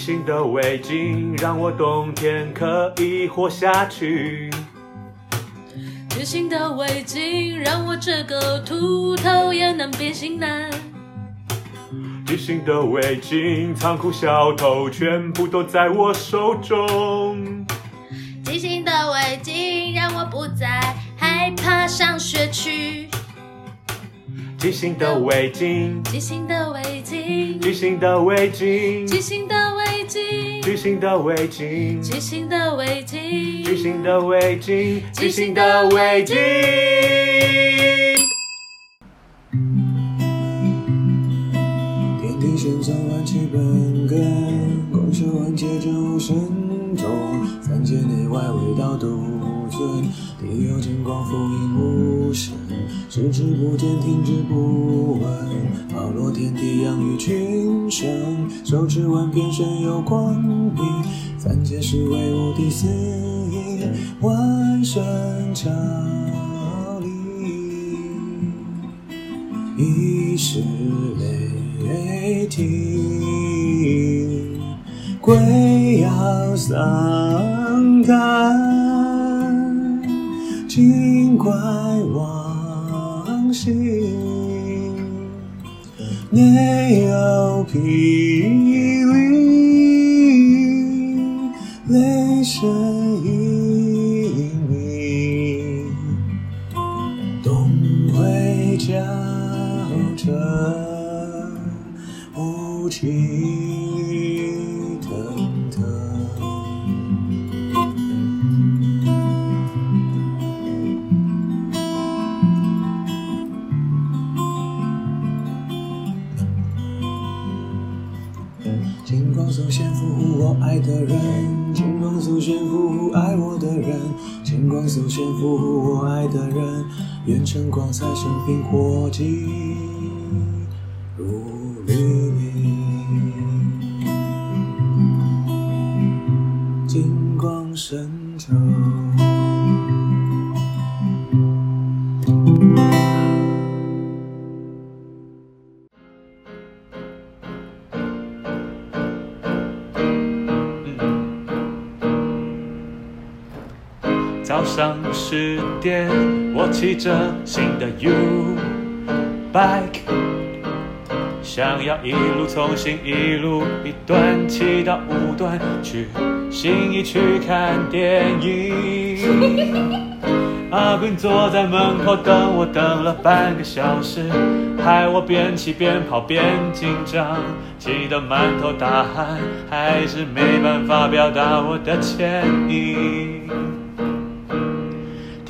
即兴的围巾让我冬天可以活下去。即兴的围巾让我这个秃头也能变型男。即兴的围巾，仓库小偷全部都在我手中。即兴的围巾让我不再害怕上学去。即兴的围巾，即兴的围巾，即兴的围巾，即兴的围巾，即兴的围巾，巨型的围巾，巨型的围巾，巨型的围巾。天地玄宗万气本根，光修万界真无神通，三界内外唯道独尊，地有金光覆映无声，视之不见，听之不闻，包罗天地养育群生，手持万变身有光明，三界是为无敌四应，万神降临。已是雷霆，鬼要丧胆，尽怪往昔没有霹雳，雷声隐鸣。东回交着无情祖先呵护我爱的人，愿晨光在身边活。早上十点，我骑着新的 U bike，想要一路从新一路一段骑到五段，去新一区看电影。阿斌坐在门口等我，等了半个小时，害我边骑边跑边紧张，急得满头大汗，还是没办法表达我的歉意。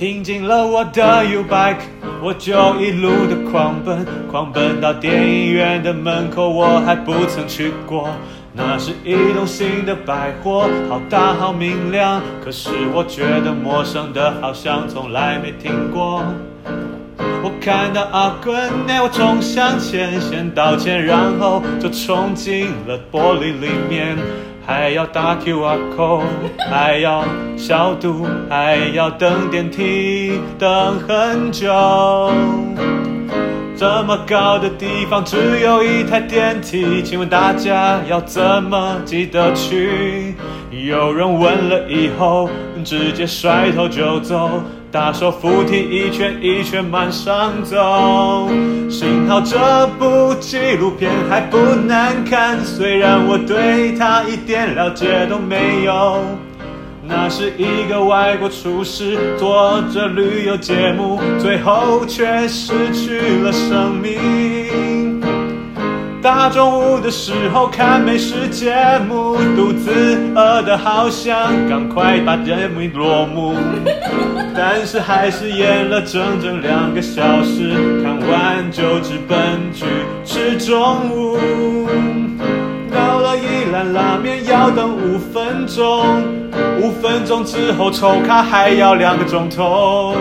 听进了我的 U bike，我就一路的狂奔，狂奔到电影院的门口，我还不曾去过。那是一栋新的百货，好大好明亮，可是我觉得陌生的，好像从来没听过。我看到阿滚内，我冲向前，先道歉，然后就冲进了玻璃里面。还要打 QR C，还要消毒，还要等电梯，等很久。这么高的地方只有一台电梯，请问大家要怎么记得去？有人问了以后，直接甩头就走，大手扶梯一圈一圈往上走。幸好这部纪录片还不难看，虽然我对它一点了解都没有。那是一个外国厨师做着旅游节目，最后却失去了生命。大中午的时候看美食节目，肚子饿得好想赶快把节目落幕，但是还是演了整整两个小时，看完就直奔去吃中午。到了一兰拉面要等五分钟，五分钟之后抽卡还要两个钟头。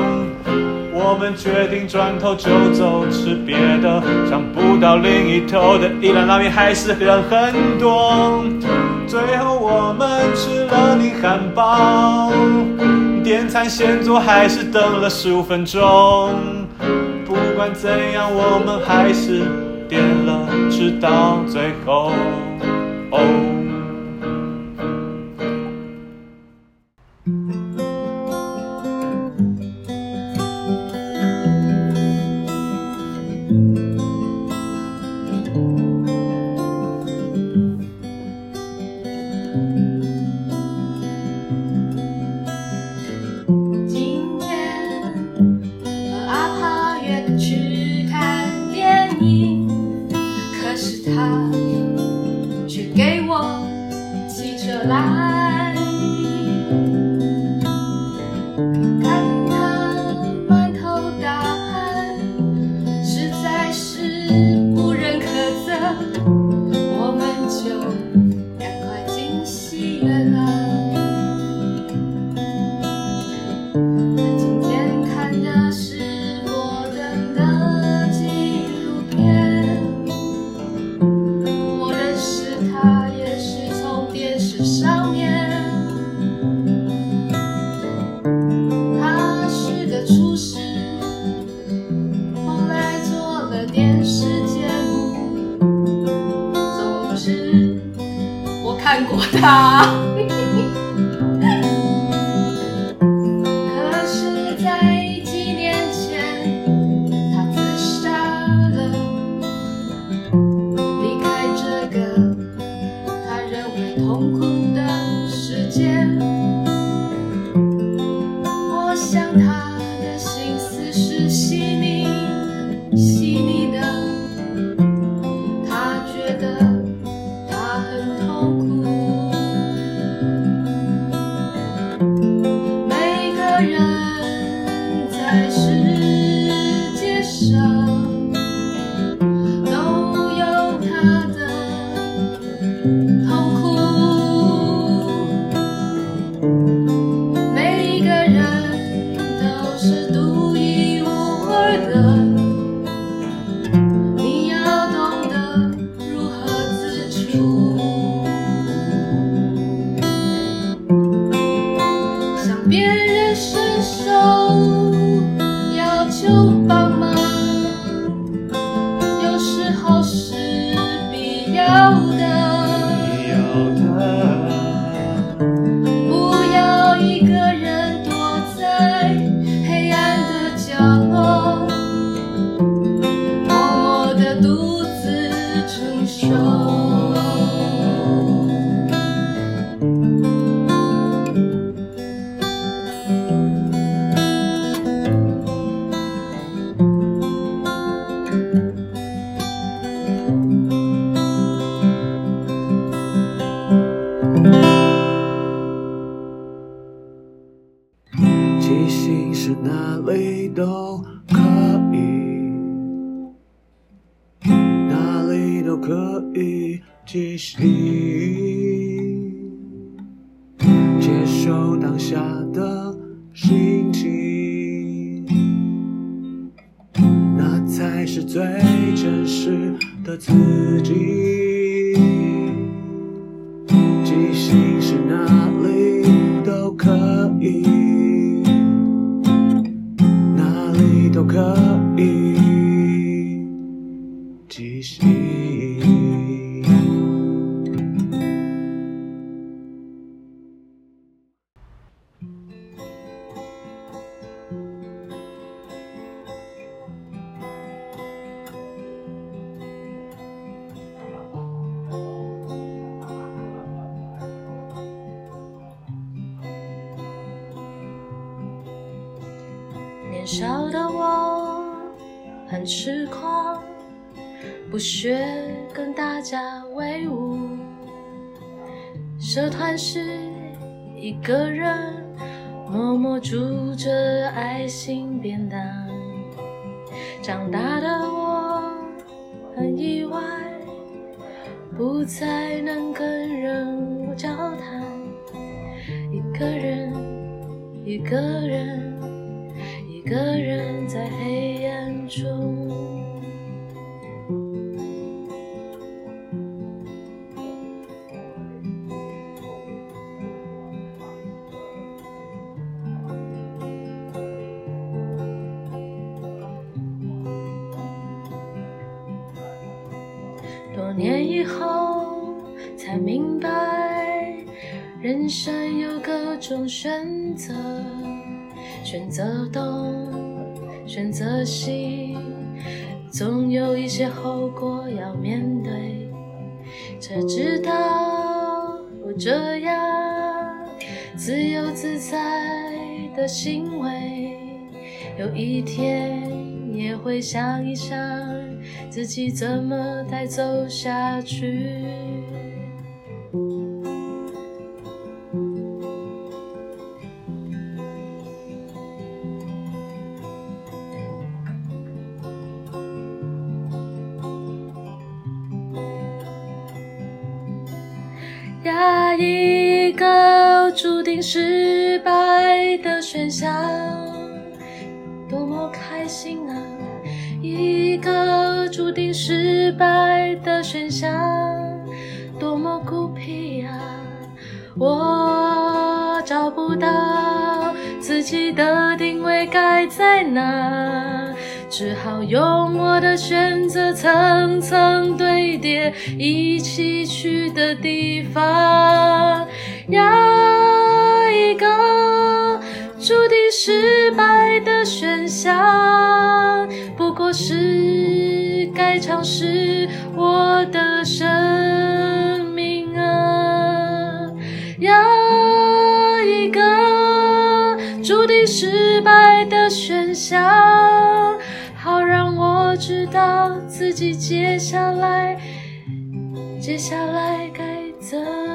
我们决定转头就走，吃别的。想不到另一头的一兰拉面还是人很多。最后我们吃了你汉堡，点餐先坐还是等了十五分钟。不管怎样，我们还是点了，直到最后。哦。他。可以继续，接受当下的心情，那才是最真实的自己。年少的我很痴狂，不屑跟大家威武。社团时一个人默默煮着爱心便当。长大的我很意外，不再能跟人交谈，一个人，一个人。一个人在黑暗中，多年以后才明白，人生有各种选择。选择东，选择西，总有一些后果要面对。才知道我这样自由自在的行为，有一天也会想一想自己怎么再走下去。定失败的选项，多么开心啊！一个注定失败的选项，多么孤僻啊！我找不到自己的定位该在哪。只好用我的选择层层堆叠，一起去的地方。要失败的选项，不过是该尝试我的生命啊。要一个注定失败的选项。好让我知道自己接下来，接下来该怎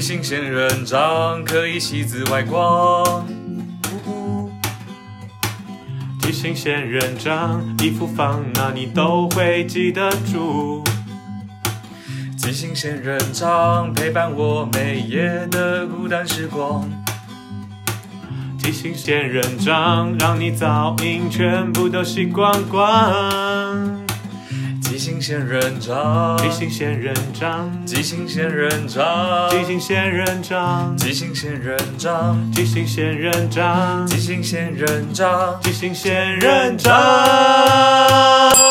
即兴仙人掌可以吸紫外光，即兴仙人掌衣服放哪你都会记得住。即兴仙人掌陪伴我每夜的孤单时光。即兴仙人掌让你噪音全部都吸光光。仙人掌，即兴仙人掌，即兴仙人掌，即兴仙人掌，即兴仙人掌，即兴仙人掌，即兴仙人掌，即兴仙人掌。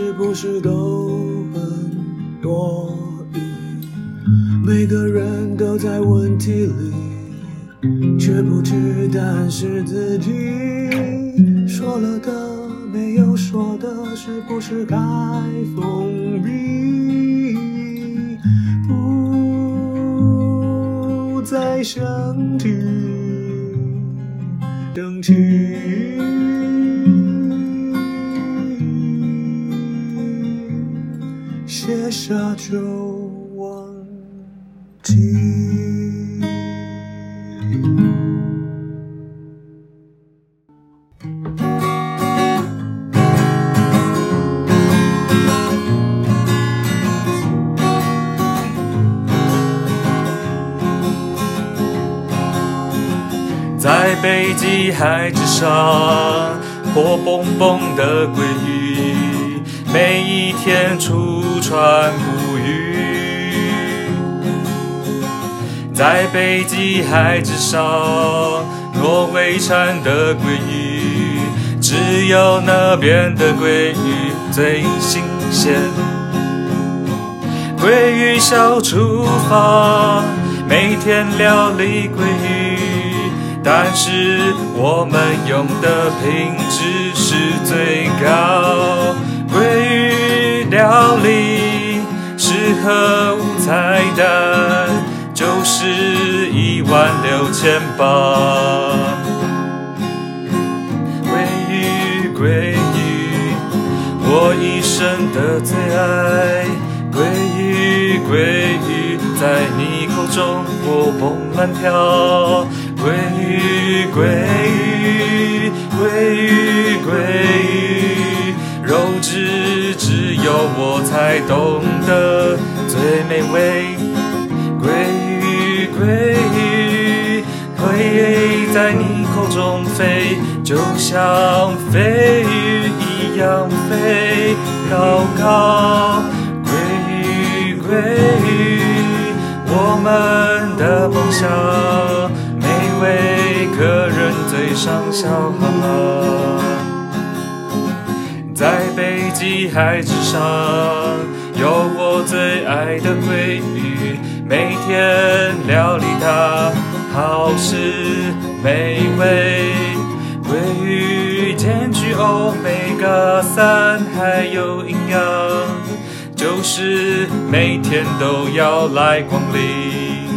是不是都很多余。每个人都在问题里，却不知答案是自己。说了的没有说的，是不是该封闭？不再想起，等起。就忘记。在北极海之上，火蹦蹦的鲑鱼，每一天出船在北极海之上，挪威产的鲑鱼，只有那边的鲑鱼最新鲜。鲑鱼小厨房，每天料理鲑鱼。但是我们用的品质是最高，鲑鱼料理适合无彩蛋，是一万六千八。鲑鱼，鲑鱼，我一生的最爱。鲑鱼，鲑鱼，在你口中活蹦乱跳。鲑鱼，鲑鱼，鲑鱼，鲑鱼，肉质只有我才懂得最美味。会，在你口中飞，就像飞鱼一样飞高高。归于归于，我们的梦想。每位客人嘴上笑哈哈，在北极海之上，有我最爱的鲑鱼，每天料理它，好吃美味。鲑鱼兼具欧米伽三，还有营养，就是每天都要来光临。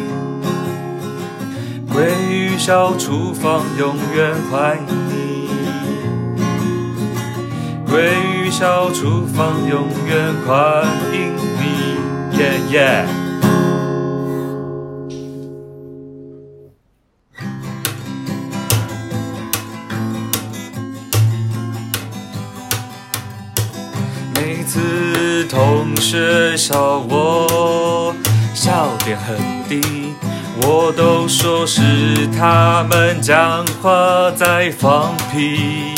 鲑鱼小厨房永远欢迎你，鲑鱼小厨房永远欢迎你，耶耶。学校我笑点很低。我都说是他们讲话在放屁。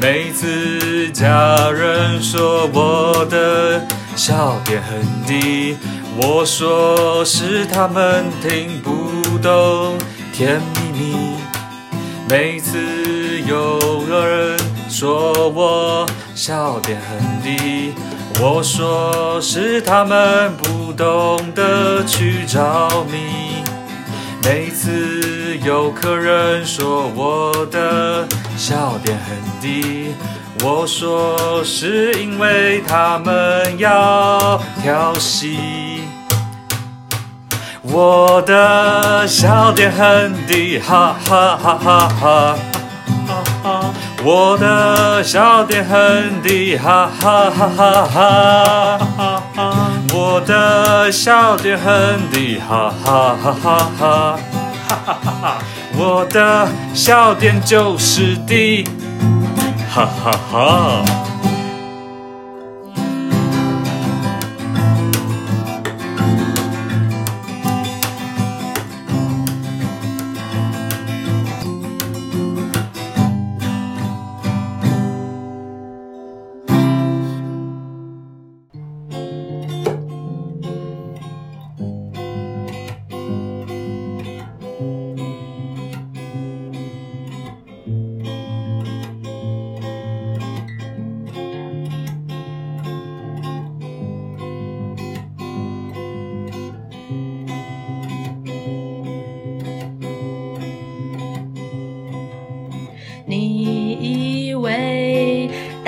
每次家人说我的笑点很低，我说是他们听不懂甜蜜蜜。每次有个人说我笑点很低，我说是他们不懂得去着迷。每次有客人说我的笑点很低，我说是因为他们要调戏。我的笑点很低，哈哈哈哈哈哈！我的笑点很低，哈哈哈哈哈哈！我的笑点很低，哈哈哈哈哈！哈哈哈！我的笑点就是低，哈哈哈！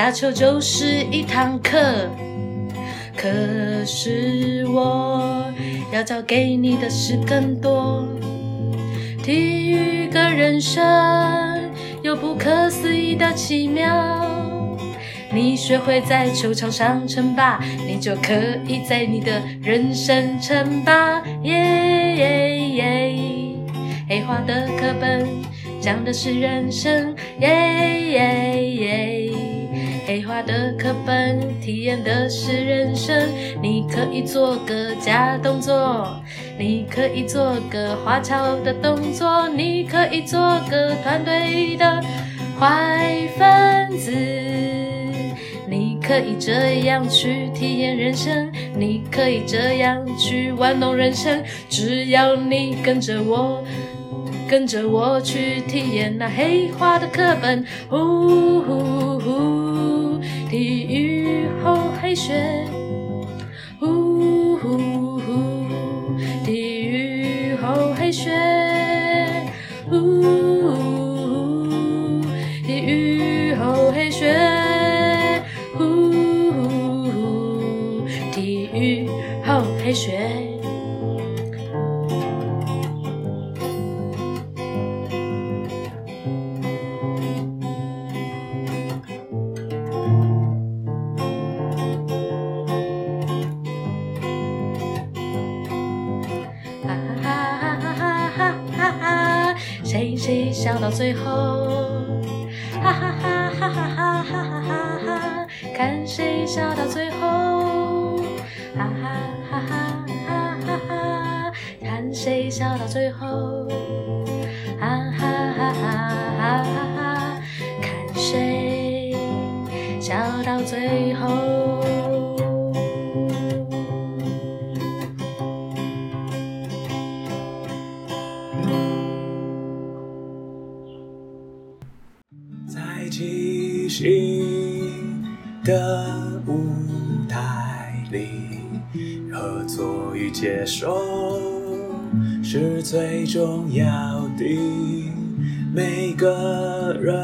打球就是一堂课。可是我要教给你的是更多。体育的人生有不可思议的奇妙。你学会在球场上称霸，你就可以在你的人生称霸。耶耶耶！黑化的课本讲的是人生。耶耶耶！黑化的课本体验的是人生。你可以做个假动作，你可以做个花俏的动作，你可以做个团队的坏分子。你可以这样去体验人生，你可以这样去玩弄人生，只要你跟着我，跟着我去体验那黑化的课本。呼呼呼，披雨后黑雪。最后？哈哈哈哈哈哈哈哈哈哈！看谁笑到最后？哈哈哈哈哈哈哈！看谁笑到最后？哈哈哈哈哈哈哈！看谁笑到最后？接受是最重要的。每个人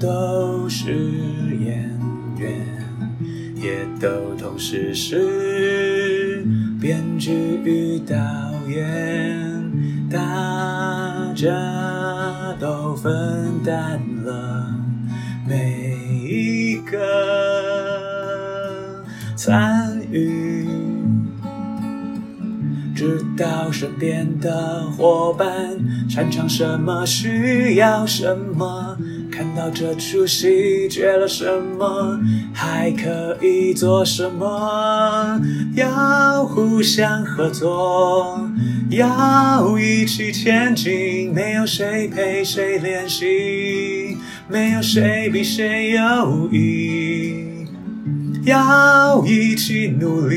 都是演员，也都同时是编剧与导演。大家都分担了每一个参到身边的伙伴擅长什么，需要什么。看到这出戏缺了什么，还可以做什么？要互相合作，要一起前进。没有谁陪谁练习，没有谁比谁优异。要一起努力，